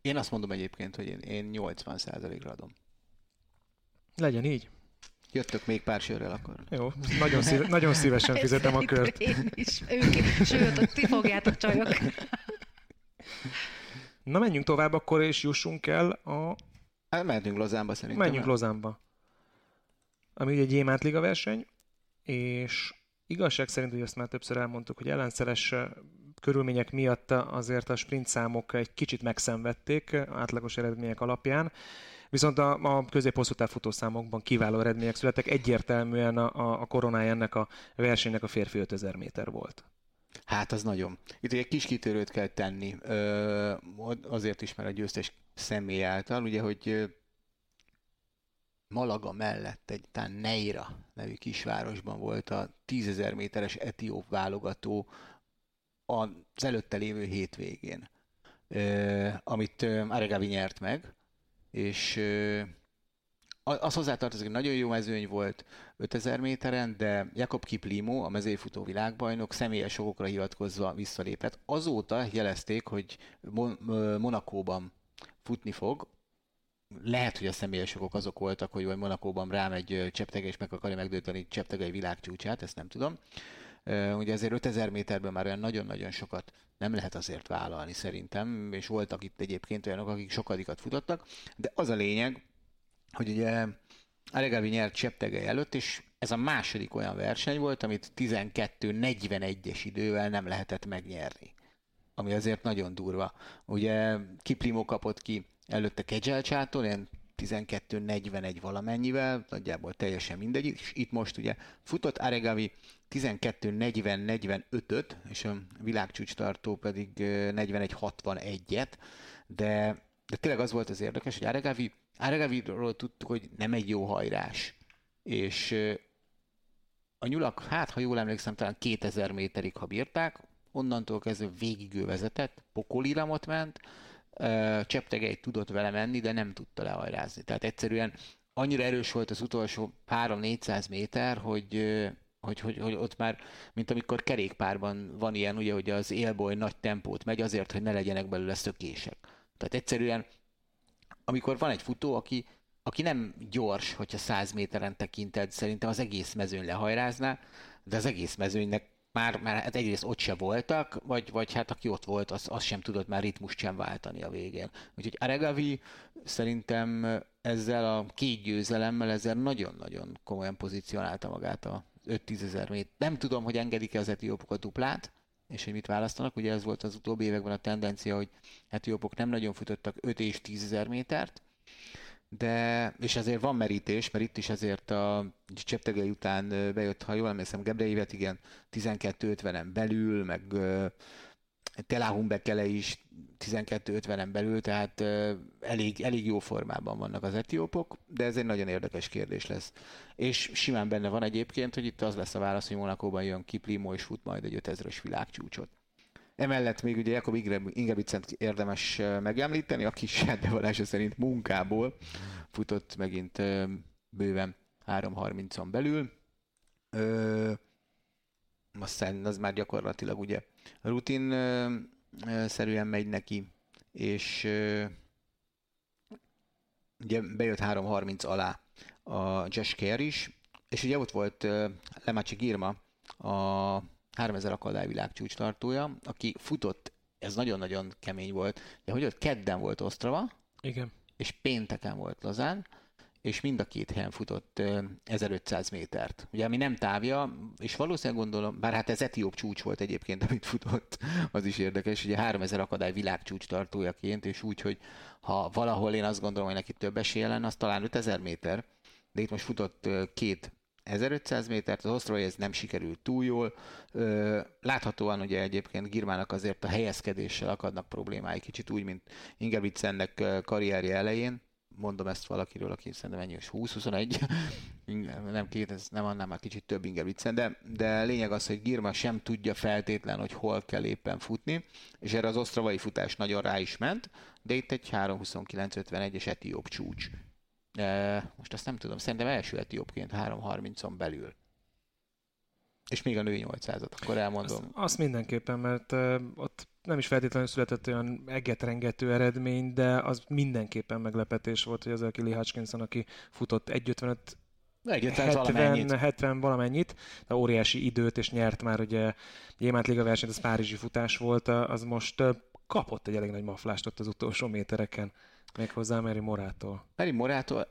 Én azt mondom egyébként, hogy én, én 80%-ra adom. Legyen így. Jöttök még pár sörrel akkor. Jó, nagyon, szíve, nagyon szívesen *laughs* fizetem a kört. Én is, ők, sőt, ti fogjátok csajok. *laughs* Na menjünk tovább akkor, és jussunk el a... Hát mehetünk Lozánba szerintem. Menjünk Lozánba. Ami egy Gyémánt Liga verseny, és igazság szerint, hogy ezt már többször elmondtuk, hogy ellenszeres körülmények miatt azért a sprint számok egy kicsit megszenvedték átlagos eredmények alapján, viszont a, a középhosszú futószámokban kiváló eredmények születtek, egyértelműen a, a koronája ennek a versenynek a férfi 5000 méter volt. Hát az nagyon. Itt egy kis kitörőt kell tenni, azért is, mert a győztes személy által, ugye, hogy Malaga mellett egy tán Neira nevű kisvárosban volt a 10.000 méteres etióp válogató az előtte lévő hétvégén, amit Aregavi nyert meg, és az hozzátartozik, hogy nagyon jó mezőny volt 5000 méteren, de Jakob Kiplimo, a mezőfutó világbajnok személyes okokra hivatkozva visszalépett. Azóta jelezték, hogy Mon- Monakóban futni fog, lehet, hogy a személyes okok azok voltak, hogy vagy Monakóban rámegy Cseptege és meg akarja megdönteni Cseptegei világcsúcsát, ezt nem tudom. Ugye azért 5000 méterben már olyan nagyon-nagyon sokat nem lehet azért vállalni szerintem, és voltak itt egyébként olyanok, akik sokadikat futottak, de az a lényeg, hogy ugye Aregavi nyert Cseptegei előtt, és ez a második olyan verseny volt, amit 12-41-es idővel nem lehetett megnyerni. Ami azért nagyon durva. Ugye Kiplimo kapott ki előtte Kegyelcsától, ilyen 12-41 valamennyivel, nagyjából teljesen mindegy, és itt most ugye futott Aregavi 12-40-45-öt, és a világcsúcs tartó pedig 41-61-et, de, de tényleg az volt az érdekes, hogy Aregavi, Aregaviról tudtuk, hogy nem egy jó hajrás, és a nyulak, hát ha jól emlékszem, talán 2000 méterig, ha bírták, onnantól kezdve végig ő vezetett, pokoliramot ment, Cseptegei tudott vele menni, de nem tudta lehajrázni. Tehát egyszerűen annyira erős volt az utolsó 3-400 méter, hogy, hogy, hogy, hogy ott már, mint amikor kerékpárban van ilyen, ugye, hogy az élboly nagy tempót megy azért, hogy ne legyenek belőle szökések. Tehát egyszerűen, amikor van egy futó, aki, aki nem gyors, hogyha 100 méteren tekinted, szerintem az egész mezőn lehajrázná, de az egész mezőnynek már, már hát egyrészt ott se voltak, vagy, vagy hát aki ott volt, az, az sem tudott már ritmust sem váltani a végén. Úgyhogy Aregavi szerintem ezzel a két győzelemmel ezzel nagyon-nagyon komolyan pozícionálta magát a 5-10 ezer méter. Nem tudom, hogy engedik-e az etiópok a duplát, és hogy mit választanak. Ugye ez volt az utóbbi években a tendencia, hogy etiópok nem nagyon futottak 5 és 10 ezer métert, de, és ezért van merítés, mert itt is azért a Cseptegei után bejött, ha jól emlékszem, Gebreivet, igen, 12-50-en belül, meg Telahum Bekele is 12-50-en belül, tehát elég, elég jó formában vannak az etiópok, de ez egy nagyon érdekes kérdés lesz. És simán benne van egyébként, hogy itt az lesz a válasz, hogy Monakóban jön Kiplimo és fut majd egy 5000-es világcsúcsot. Emellett még ugye Jakob Ingebrigtsen érdemes megemlíteni, aki bevallása szerint munkából futott megint bőven 3.30-on belül. Ö, aztán az már gyakorlatilag ugye rutin szerűen megy neki, és ugye bejött 3.30 alá a Josh Kerr is, és ugye ott volt Lemacsi Girma, a 3000 akadály világcsúcs tartója, aki futott, ez nagyon-nagyon kemény volt, de hogy ott kedden volt Osztrava, Igen. és pénteken volt Lazán, és mind a két helyen futott 1500 métert. Ugye, ami nem távja, és valószínűleg gondolom, bár hát ez etióp csúcs volt egyébként, amit futott, az is érdekes, ugye 3000 akadály világcsúcs tartójaként, és úgy, hogy ha valahol én azt gondolom, hogy neki több esélye lenne, az talán 5000 méter, de itt most futott két 1500 métert, az osztrai ez nem sikerült túl jól. Láthatóan ugye egyébként Girmának azért a helyezkedéssel akadnak problémái, kicsit úgy, mint Ingebrigtsennek karrierje elején, mondom ezt valakiről, aki szerintem ennyi, 20-21, *laughs* nem két, ez nem annál már kicsit több Ingebrigtsen, de, de lényeg az, hogy Girma sem tudja feltétlen, hogy hol kell éppen futni, és erre az osztravai futás nagyon rá is ment, de itt egy 3.29.51-es etióp csúcs most azt nem tudom, szerintem első etiópként 3.30-on belül. És még a női 800-at, akkor elmondom. Azt, azt mindenképpen, mert ott nem is feltétlenül született olyan egetrengető eredmény, de az mindenképpen meglepetés volt, hogy az a Lee Hutchinson, aki futott 1.55 70, valamennyit. 70 valamennyit, de óriási időt, és nyert már ugye Gyémánt Liga versenyt, az párizsi futás volt, az most kapott egy elég nagy maflást ott az utolsó métereken. Méghozzá Meri Morától. Meri Morától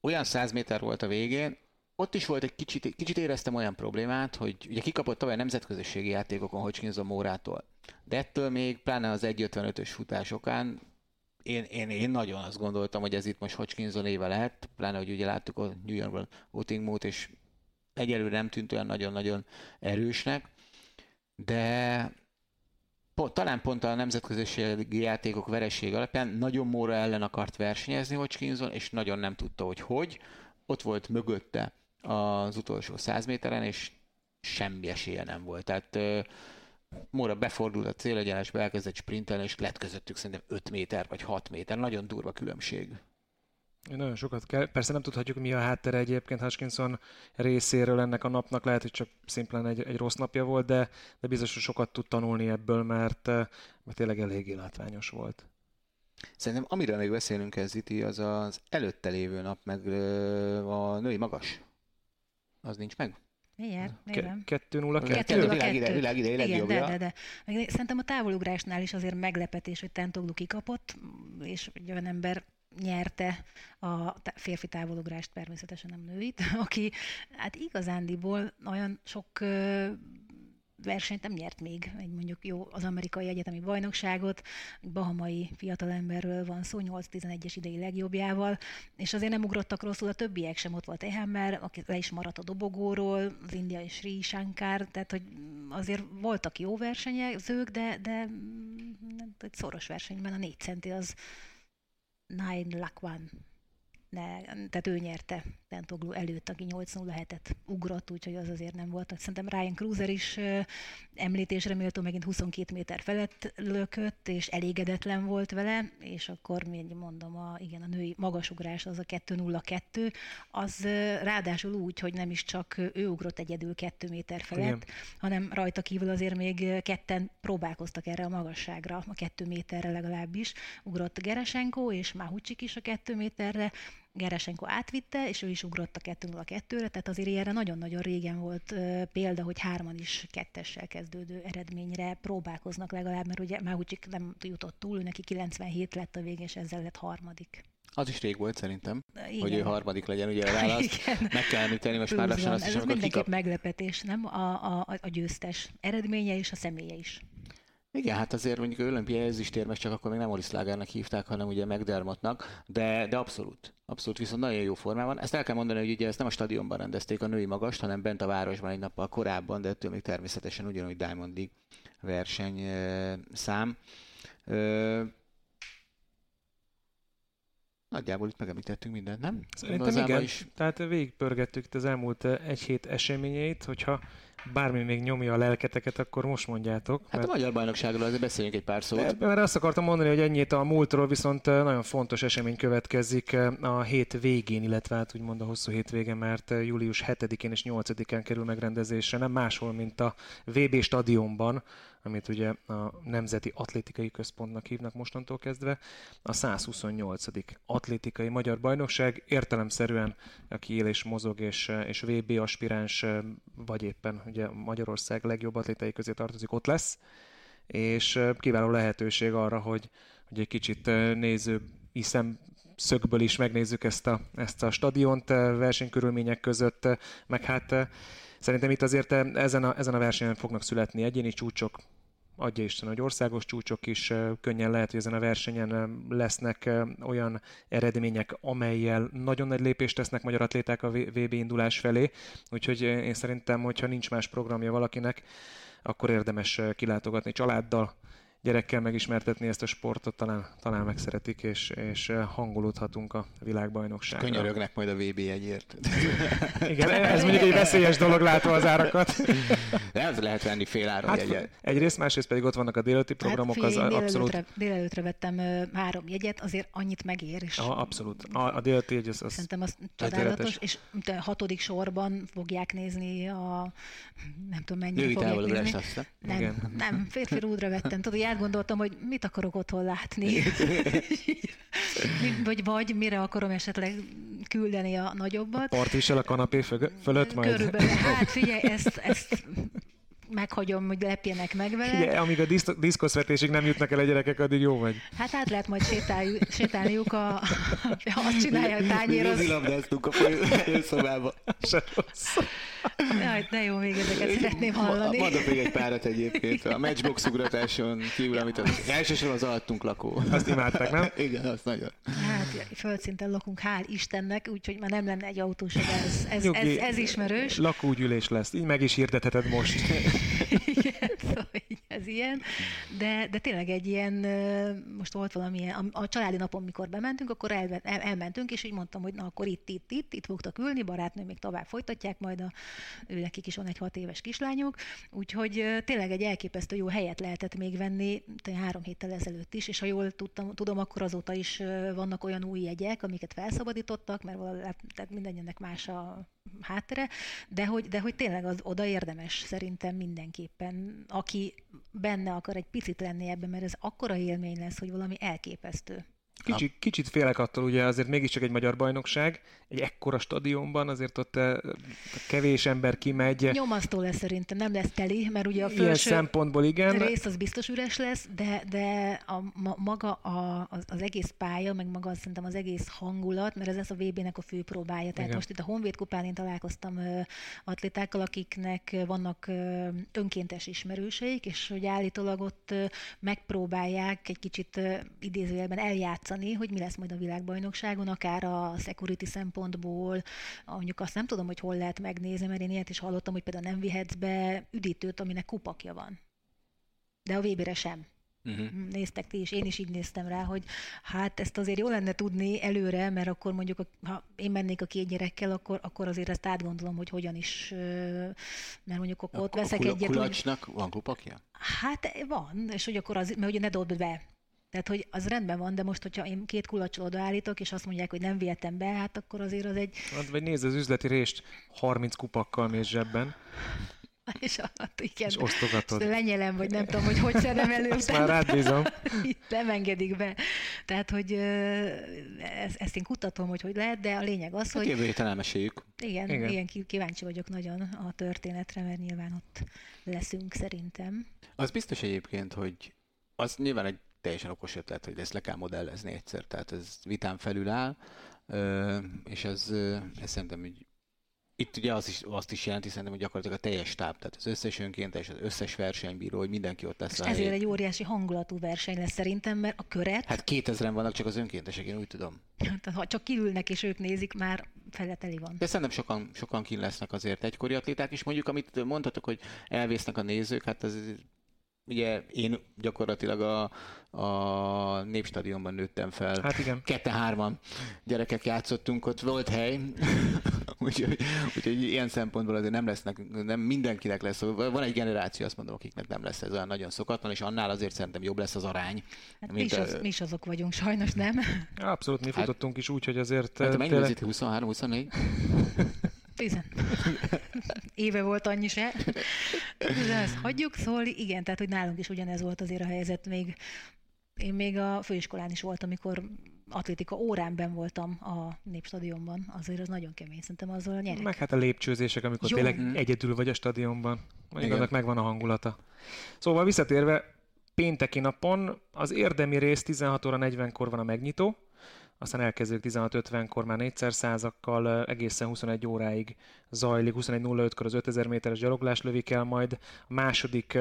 olyan 100 méter volt a végén, ott is volt egy kicsit, kicsit éreztem olyan problémát, hogy ugye kikapott tavaly nemzetközösségi játékokon Hodgkinson Mórától. De ettől még, pláne az 1.55-ös futásokán, én, én, én nagyon azt gondoltam, hogy ez itt most Hodgkinson éve lehet, pláne, hogy ugye láttuk a New Yorkban Otingmót, és egyelőre nem tűnt olyan nagyon-nagyon erősnek, de pont, talán pont a nemzetközi játékok vereség alapján nagyon Móra ellen akart versenyezni Hodgkinson, és nagyon nem tudta, hogy hogy. Ott volt mögötte az utolsó száz méteren, és semmi esélye nem volt. Tehát Móra befordult a célegyenesbe, elkezdett sprintelni, és lett közöttük szerintem 5 méter vagy 6 méter. Nagyon durva különbség. Nagyon sokat kell. Persze nem tudhatjuk, mi a háttere egyébként Hutchinson részéről ennek a napnak. Lehet, hogy csak szimplán egy, egy rossz napja volt, de, de biztos, hogy sokat tud tanulni ebből, mert, mert tényleg eléggé látványos volt. Szerintem amiről még beszélünk ez itt, az az előtte lévő nap, meg a női magas. Az nincs meg? Miért? Miért 2 0 2 2 világ ide, világ ide, Igen, de, de, de. Meg szerintem a távolugrásnál is azért meglepetés, hogy Tentoglu kikapott, és egy olyan ember nyerte a férfi távolugrást, természetesen nem nőit, *laughs* aki hát igazándiból olyan sok versenyt nem nyert még, egy mondjuk jó az amerikai egyetemi bajnokságot, egy bahamai fiatalemberről van szó, 8-11-es idei legjobbjával, és azért nem ugrottak rosszul, a többiek sem ott volt Ehammer, aki le is maradt a dobogóról, az indiai Sri Shankar, tehát hogy azért voltak jó versenyzők, de, de nem, egy szoros versenyben a négy centi az Nine Lakwan ne, tehát ő nyerte Tentoglu előtt, aki 8-0-7-et ugrott, úgyhogy az azért nem volt. Szerintem Ryan Cruiser is említésre méltó, megint 22 méter felett lökött, és elégedetlen volt vele, és akkor még mondom, a, igen, a női magasugrás az a 2-0-2, az ráadásul úgy, hogy nem is csak ő ugrott egyedül 2 méter felett, igen. hanem rajta kívül azért még ketten próbálkoztak erre a magasságra, a 2 méterre legalábbis. Ugrott Geresenko és Mahucsik is a 2 méterre, Geresenko átvitte, és ő is ugrott a 2-0-2-re, tehát azért ilyenre nagyon-nagyon régen volt példa, hogy hárman is kettessel kezdődő eredményre próbálkoznak legalább, mert ugye már úgy nem jutott túl, ő neki 97 lett a vége, és ezzel lett harmadik. Az is rég volt szerintem, igen. hogy ő harmadik legyen, ugye a *laughs* választ. Meg kell említeni most már lassan azt is, Ez mindenképp kikap... meglepetés, nem? A, a, a győztes eredménye és a személye is. Igen, hát azért mondjuk olimpiai ezüstérmes csak akkor még nem Lagernek hívták, hanem ugye McDermottnak, de, de abszolút. Abszolút, viszont nagyon jó formában. Ezt el kell mondani, hogy ugye ezt nem a stadionban rendezték a női magast, hanem bent a városban egy nappal korábban, de ettől még természetesen ugyanúgy Diamond League verseny szám. Nagyjából itt megemlítettünk mindent, nem? Szerintem igen. Is... Tehát végigpörgettük az elmúlt egy hét eseményeit, hogyha bármi még nyomja a lelketeket, akkor most mondjátok. Hát mert... a magyar bajnokságról azért beszéljünk egy pár szót. De, mert azt akartam mondani, hogy ennyit a múltról, viszont nagyon fontos esemény következik a hét végén, illetve hát úgymond a hosszú hétvége, mert július 7-én és 8-án kerül megrendezésre, nem máshol, mint a VB stadionban, amit ugye a Nemzeti Atlétikai Központnak hívnak mostantól kezdve, a 128. atlétikai magyar bajnokság, értelemszerűen aki él és mozog és, és VB aspiráns, vagy éppen ugye Magyarország legjobb atlétai közé tartozik, ott lesz, és kiváló lehetőség arra, hogy, hogy egy kicsit néző hiszem szögből is megnézzük ezt a, ezt a stadiont versenykörülmények között, meg hát Szerintem itt azért ezen a, ezen a versenyen fognak születni egyéni csúcsok, adja Isten, hogy országos csúcsok is könnyen lehet, hogy ezen a versenyen lesznek olyan eredmények, amelyel nagyon nagy lépést tesznek magyar atléták a VB indulás felé. Úgyhogy én szerintem, hogyha nincs más programja valakinek, akkor érdemes kilátogatni családdal, gyerekkel megismertetni ezt a sportot, talán, talán megszeretik, és, és hangolódhatunk a világbajnokságra. Könyörögnek majd a VB egyért. Igen, ez mondjuk egy veszélyes dolog látva az árakat. *laughs* De ez lehet venni fél áron hát, jegyet. Egyrészt, másrészt pedig ott vannak a délelőtti hát programok, hát, figyelj, az délelőtre, abszolút... Délelőtre vettem uh, három jegyet, azért annyit megér. És Aha, abszolút. A, a délelőtti jegy az, az Szerintem az csodálatos, és a hatodik sorban fogják nézni a nem tudom mennyi Női fogják nézni. Nem, Igen. nem, férfi rúdra vettem. Tudod, átgondoltam, hogy mit akarok otthon látni. *laughs* *laughs* vagy, vagy mire akarom esetleg küldeni a nagyobbat. Partvisel a kanapé fölött majd? Körülbelül. Hát figyelj, ezt, ezt meghagyom, hogy lepjenek meg vele. Igen, amíg a diszk- diszkoszvetésig nem jutnak el a gyerekek, addig jó vagy. Hát át lehet majd sétálj, sétálniuk, a, *laughs* ha azt csinálja a tányér. Az... Rövidlabdáztunk a szobába. Se rossz. Jaj, de jó, még ezeket szeretném hallani. Mondok még egy párat egyébként. A matchbox ugratáson kívül, amit az, elsősorban az alattunk lakó. Azt imádták, nem? Igen, azt nagyon. Hát, földszinten lakunk, hál' Istennek, úgyhogy már nem lenne egy autós, ez, ez, ez, ez ismerős. Lakógyűlés lesz, így meg is hirdetheted most. *laughs* Ilyen. De, de tényleg egy ilyen, most volt valamilyen, a, a családi napon, mikor bementünk, akkor el, el, elmentünk, és így mondtam, hogy na akkor itt, itt, itt, itt fogtak ülni, barátnő még tovább folytatják majd a ő is van egy hat éves kislányuk, úgyhogy tényleg egy elképesztő jó helyet lehetett még venni három héttel ezelőtt is, és ha jól tudtam, tudom, akkor azóta is vannak olyan új jegyek, amiket felszabadítottak, mert tehát mindannyinek más a háttere, de hogy, de hogy tényleg az oda érdemes szerintem mindenképpen, aki benne akar egy picit lenni ebben, mert ez akkora élmény lesz, hogy valami elképesztő. Kicsit, kicsit félek attól, ugye azért mégiscsak egy magyar bajnokság, egy ekkora stadionban, azért ott eh, kevés ember kimegy. Nyomasztó lesz szerintem, nem lesz teli, mert ugye a felső Ilyen szempontból igen. rész az biztos üres lesz, de, de a, ma, maga a, az, az, egész pálya, meg maga az, szerintem az egész hangulat, mert ez lesz a VB-nek a fő próbája. Tehát igen. most itt a Honvéd kupán én találkoztam ö, atlétákkal, akiknek vannak ö, önkéntes ismerőseik, és hogy állítólag ott ö, megpróbálják egy kicsit ö, idézőjelben eljátszani, hogy mi lesz majd a világbajnokságon, akár a security szempont szempontból, mondjuk azt nem tudom, hogy hol lehet megnézni, mert én ilyet is hallottam, hogy például nem vihetsz be üdítőt, aminek kupakja van. De a vb sem. uh-huh. néztek ti is, én is így néztem rá, hogy hát ezt azért jó lenne tudni előre, mert akkor mondjuk, ha én mennék a két gyerekkel, akkor, akkor azért ezt átgondolom, hogy hogyan is, mert mondjuk akkor ott veszek a egyet. Kulacsnak hogy... van klubakja? Hát van, és hogy akkor az, mert ugye ne dobd be. Tehát, hogy az rendben van, de most, hogyha én két kulacsot odaállítok, és azt mondják, hogy nem vihetem be, hát akkor azért az egy... Hát, vagy nézd az üzleti rést, 30 kupakkal mész zsebben. *laughs* És, hát, igen. és osztogatod. És lenyelem, vagy nem tudom, hogy hogy szedem elő. Azt már rád bízom. *laughs* nem engedik be. Tehát, hogy ezt, ezt én kutatom, hogy hogy lehet, de a lényeg az, hát hogy... Jövő héten elmeséljük. Igen, igen, igen, kíváncsi vagyok nagyon a történetre, mert nyilván ott leszünk szerintem. Az biztos egyébként, hogy az nyilván egy teljesen okos ötlet, hogy ezt le kell modellezni egyszer, tehát ez vitán felül áll, és ez, ez szerintem hogy itt ugye az is, azt is jelenti szerintem, hogy gyakorlatilag a teljes stáb, tehát az összes önkéntes, az összes versenybíró, hogy mindenki ott lesz. ezért helyén. egy óriási hangulatú verseny lesz szerintem, mert a köret... Hát 2000 vannak csak az önkéntesek, én úgy tudom. Tehát ha csak kiülnek és ők nézik, már feleteli van. De szerintem sokan, sokan kin lesznek azért egykori atléták, és mondjuk, amit mondhatok, hogy elvésznek a nézők, hát ez ugye én gyakorlatilag a, a Népstadionban nőttem fel. Hát igen. Kette-hárman gyerekek játszottunk, ott volt hely. *laughs* úgyhogy, úgyhogy ilyen szempontból azért nem lesznek, nem mindenkinek lesz, van egy generáció, azt mondom, akiknek nem lesz ez olyan nagyon szokatlan, és annál azért szerintem jobb lesz az arány. Hát mi, is az, a... mi is azok vagyunk, sajnos nem. Abszolút, mi hát, futottunk is úgy, hogy azért... Hát mennyi tényleg... 23-24? Tizen. *laughs* Éve volt annyi se. De ezt hagyjuk, szóval igen, tehát hogy nálunk is ugyanez volt azért a helyzet még én még a főiskolán is voltam, amikor atlétika óránben voltam a Népstadionban, azért az nagyon kemény, szerintem azzal nyerek. Meg hát a lépcsőzések, amikor Jó. tényleg mm. egyedül vagy a stadionban, mondjuk annak megvan a hangulata. Szóval visszatérve, pénteki napon az érdemi rész 16 óra 40-kor van a megnyitó, aztán elkezdődik 16.50-kor már 400 százakkal, egészen 21 óráig zajlik, 21.05-kor az 5000 méteres gyaloglás lövik el majd, a második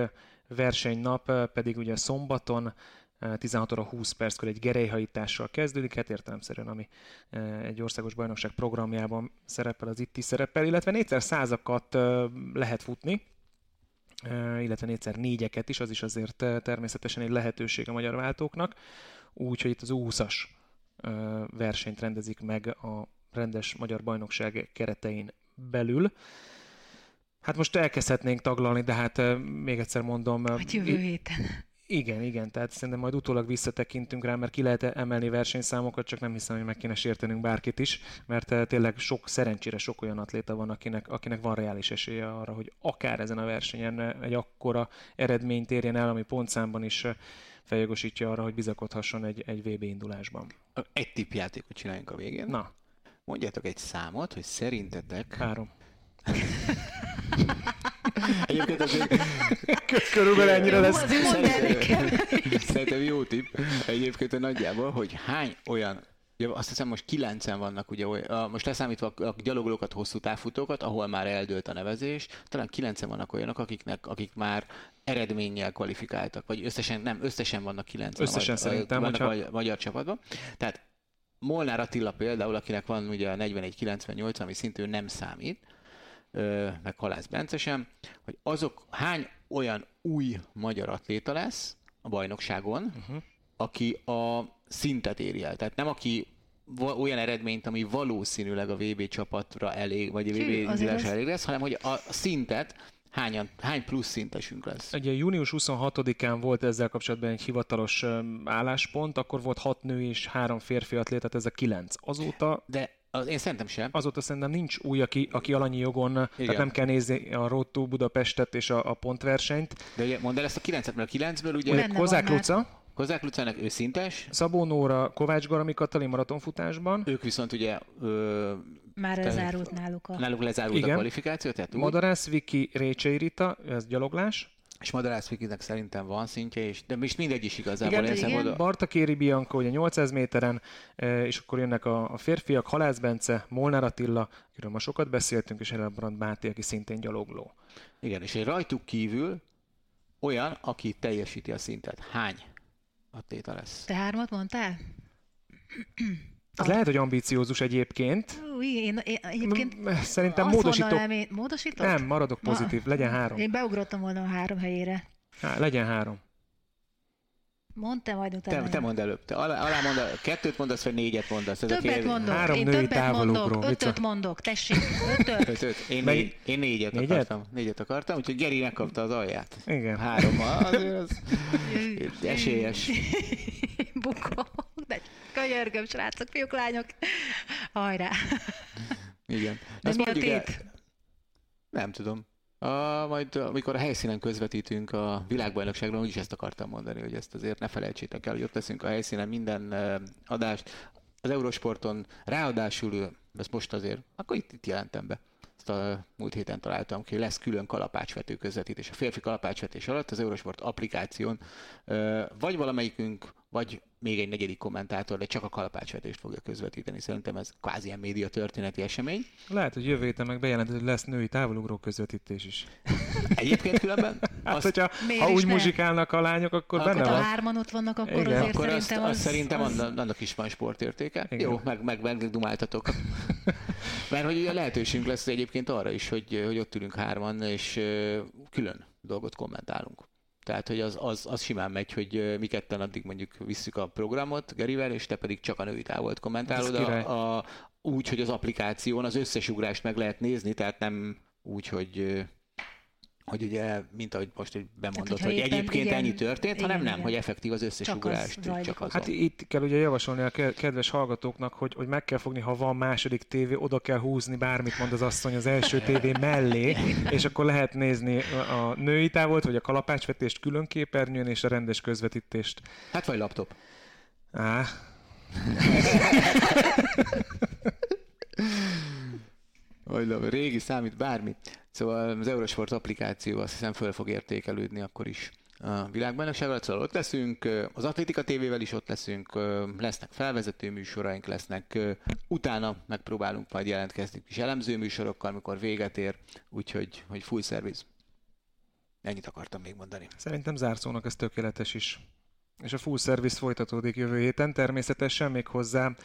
versenynap pedig ugye szombaton 16 óra 20 perckor egy gerelyhajítással kezdődik, hát értelemszerűen, ami egy országos bajnokság programjában szerepel, az itt is szerepel, illetve 400 százakat lehet futni, illetve négyszer négyeket is, az is azért természetesen egy lehetőség a magyar váltóknak, úgyhogy itt az 20-as versenyt rendezik meg a rendes magyar bajnokság keretein belül. Hát most elkezdhetnénk taglalni, de hát még egyszer mondom... Hát jövő héten. Igen, igen, tehát szerintem majd utólag visszatekintünk rá, mert ki lehet emelni versenyszámokat, csak nem hiszem, hogy meg kéne sértenünk bárkit is, mert tényleg sok, szerencsére sok olyan atléta van, akinek, akinek van reális esélye arra, hogy akár ezen a versenyen egy akkora eredményt érjen el, ami pontszámban is feljogosítja arra, hogy bizakodhasson egy, egy VB indulásban. Egy tippjátékot csináljunk a végén. Na. Mondjátok egy számot, hogy szerintetek... Három. *laughs* Egyébként azért... Körülbelül ennyire lesz. Szerintem jó tipp. Egyébként nagyjából, hogy hány olyan Ja, azt hiszem most kilencen vannak, ugye, most leszámítva a gyalogolókat, hosszú távfutókat, ahol már eldőlt a nevezés, talán kilencen vannak olyanok, akiknek, akik már eredménnyel kvalifikáltak, vagy összesen, nem, összesen vannak kilencen összesen a, szerintem, vannak hogyha... a magyar csapatban. Tehát Molnár Attila például, akinek van ugye a 41-98, ami szintén nem számít, meg Halász Bence sem, hogy azok hány olyan új magyar atléta lesz a bajnokságon, uh-huh. aki a szintet éri el. Tehát nem aki olyan eredményt, ami valószínűleg a VB csapatra elég, vagy a VB indulásra elég lesz, hanem hogy a szintet hányan, hány plusz szintesünk lesz? Ugye június 26-án volt ezzel kapcsolatban egy hivatalos álláspont, akkor volt hat nő és három férfi atléta, ez a kilenc. Azóta... De az, én szerintem sem. Azóta szerintem nincs új, aki, aki alanyi jogon, Igen. tehát nem kell nézni a Road to Budapestet és a, a pontversenyt. De ugye, mondd el ezt a 9-et, mert a 9-ből ugye... ugye Kozák Luca, Kozák Lucának ő szintes. Szabó Nóra, Kovács Garami Katalin maratonfutásban. Ők viszont ugye... Ö, Már lezárult náluk a... Náluk lezárult Igen. a kvalifikáció, tehát úgy. Madarász Viki, Récsei Rita, ez gyaloglás. És Madarász Vikinek szerintem van szintje, és, de most mindegy is igazából. Igen, igen. Oda... Bartakéri Bianca, ugye 800 méteren, és akkor jönnek a, a férfiak, Halász Bence, Molnár Attila, akiről ma sokat beszéltünk, és Elbrand Máté, aki szintén gyalogló. Igen, és egy rajtuk kívül olyan, aki teljesíti a szintet. Hány atléta lesz? Te hármat mondtál? Ez a... lehet, hogy ambiciózus egyébként. Ú, én, én, egyébként Szerintem módosítok. Mondanám, én, módosítok? Nem, maradok pozitív. Ma... Legyen három. Én beugrottam volna a három helyére. Há, legyen három. Mondd te majd utána. Te, te mondd előbb. Te alá, alá mond, kettőt mondasz, vagy négyet mondasz? Ez többet a mondok. Három Én többet mondok. Ötöt mondok. Tessék, ötöt. ötöt. Én, négy, én négyet, négyet, akartam. Négyet akartam, úgyhogy Geri megkapta az alját. Igen. Három. Azért az esélyes. *laughs* Bukok. De könyörgöm, srácok, fiúk, lányok. Hajrá. Igen. De Azt mi a tét? El... Nem tudom. A, majd amikor a helyszínen közvetítünk a világbajnokságról, úgyis ezt akartam mondani, hogy ezt azért ne felejtsétek el, hogy ott leszünk a helyszínen minden adást. Az Eurosporton ráadásul, ezt most azért, akkor itt, itt jelentem be. Ezt a múlt héten találtam ki, lesz külön kalapácsvető közvetítés. A férfi kalapácsvetés alatt az Eurosport applikáción vagy valamelyikünk, vagy még egy negyedik kommentátor, de csak a kalapácsvetést fogja közvetíteni. Szerintem ez kvázi ilyen média történeti esemény. Lehet, hogy jövő héten meg bejelent, hogy lesz női távolugró közvetítés is. *laughs* Egyébként különben? hát, azt... hogyha ha úgy ne? muzsikálnak a lányok, akkor, akkor benne van. Ha hárman ott vannak, akkor Igen. azért akkor szerintem azt, az... szerintem az... annak is van sportértéke. Igen. Jó, meg, meg, meg dumáltatok. *laughs* Mert hogy a lehetőségünk lesz egyébként arra is, hogy, hogy ott ülünk hárman, és külön dolgot kommentálunk. Tehát, hogy az, az, az simán megy, hogy mi ketten addig mondjuk visszük a programot Gerivel, és te pedig csak a női távolt kommentálod. A, a, úgy, hogy az applikáción az összes ugrást meg lehet nézni, tehát nem úgy, hogy hogy ugye, mint ahogy most hogy bemondott, hát, hogy egyébként igen, ennyi történt, igen, hanem nem, igen. hogy effektív az összes csak ugrást. Az csak az hát itt kell ugye javasolni a kedves hallgatóknak, hogy, hogy meg kell fogni, ha van második tévé, oda kell húzni, bármit mond az asszony az első tévé mellé, és akkor lehet nézni a női távolt, vagy a kalapácsvetést külön képernyőn, és a rendes közvetítést. Hát vagy laptop. Á. *laughs* Vagy régi számít bármi. Szóval az Eurosport applikáció azt hiszem föl fog értékelődni akkor is a világbajnokság alatt, szóval ott leszünk, az Atlétika TV-vel is ott leszünk, lesznek felvezető műsoraink, lesznek, utána megpróbálunk majd jelentkezni is elemző műsorokkal, amikor véget ér, úgyhogy hogy full service. Ennyit akartam még mondani. Szerintem zárszónak ez tökéletes is. És a full service folytatódik jövő héten, természetesen még hozzá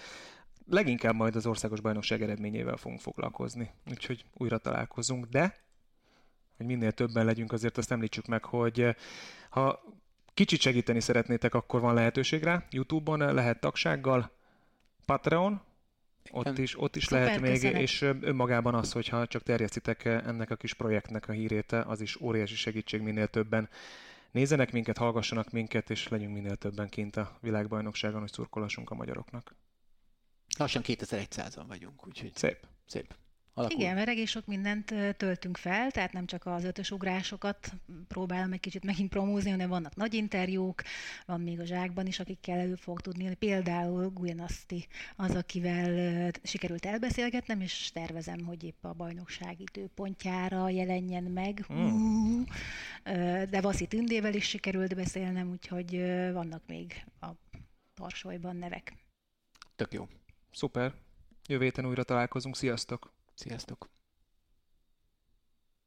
leginkább majd az országos bajnokság eredményével fogunk foglalkozni. Úgyhogy újra találkozunk, de hogy minél többen legyünk, azért azt említsük meg, hogy eh, ha kicsit segíteni szeretnétek, akkor van lehetőség rá. YouTube-on lehet tagsággal, Patreon, ott is, ott is lehet még, köszönet. és eh, önmagában az, hogyha csak terjesztitek eh, ennek a kis projektnek a hírét, az is óriási segítség minél többen nézenek minket, hallgassanak minket, és legyünk minél többen kint a világbajnokságon, hogy szurkolassunk a magyaroknak. Lassan 2100-an vagyunk, úgyhogy szép. szép. Alakul. Igen, mert egész sok mindent töltünk fel, tehát nem csak az ötös ugrásokat próbálom egy kicsit megint promózni, hanem vannak nagy interjúk, van még a zsákban is, akikkel elő fog tudni. Például Guyanaszti az, akivel sikerült elbeszélgetnem, és tervezem, hogy épp a bajnokság időpontjára jelenjen meg. Mm. De Vaszi Tündével is sikerült beszélnem, úgyhogy vannak még a tarsolyban nevek. Tök jó. Szuper. Jövő héten újra találkozunk. Sziasztok! Sziasztok!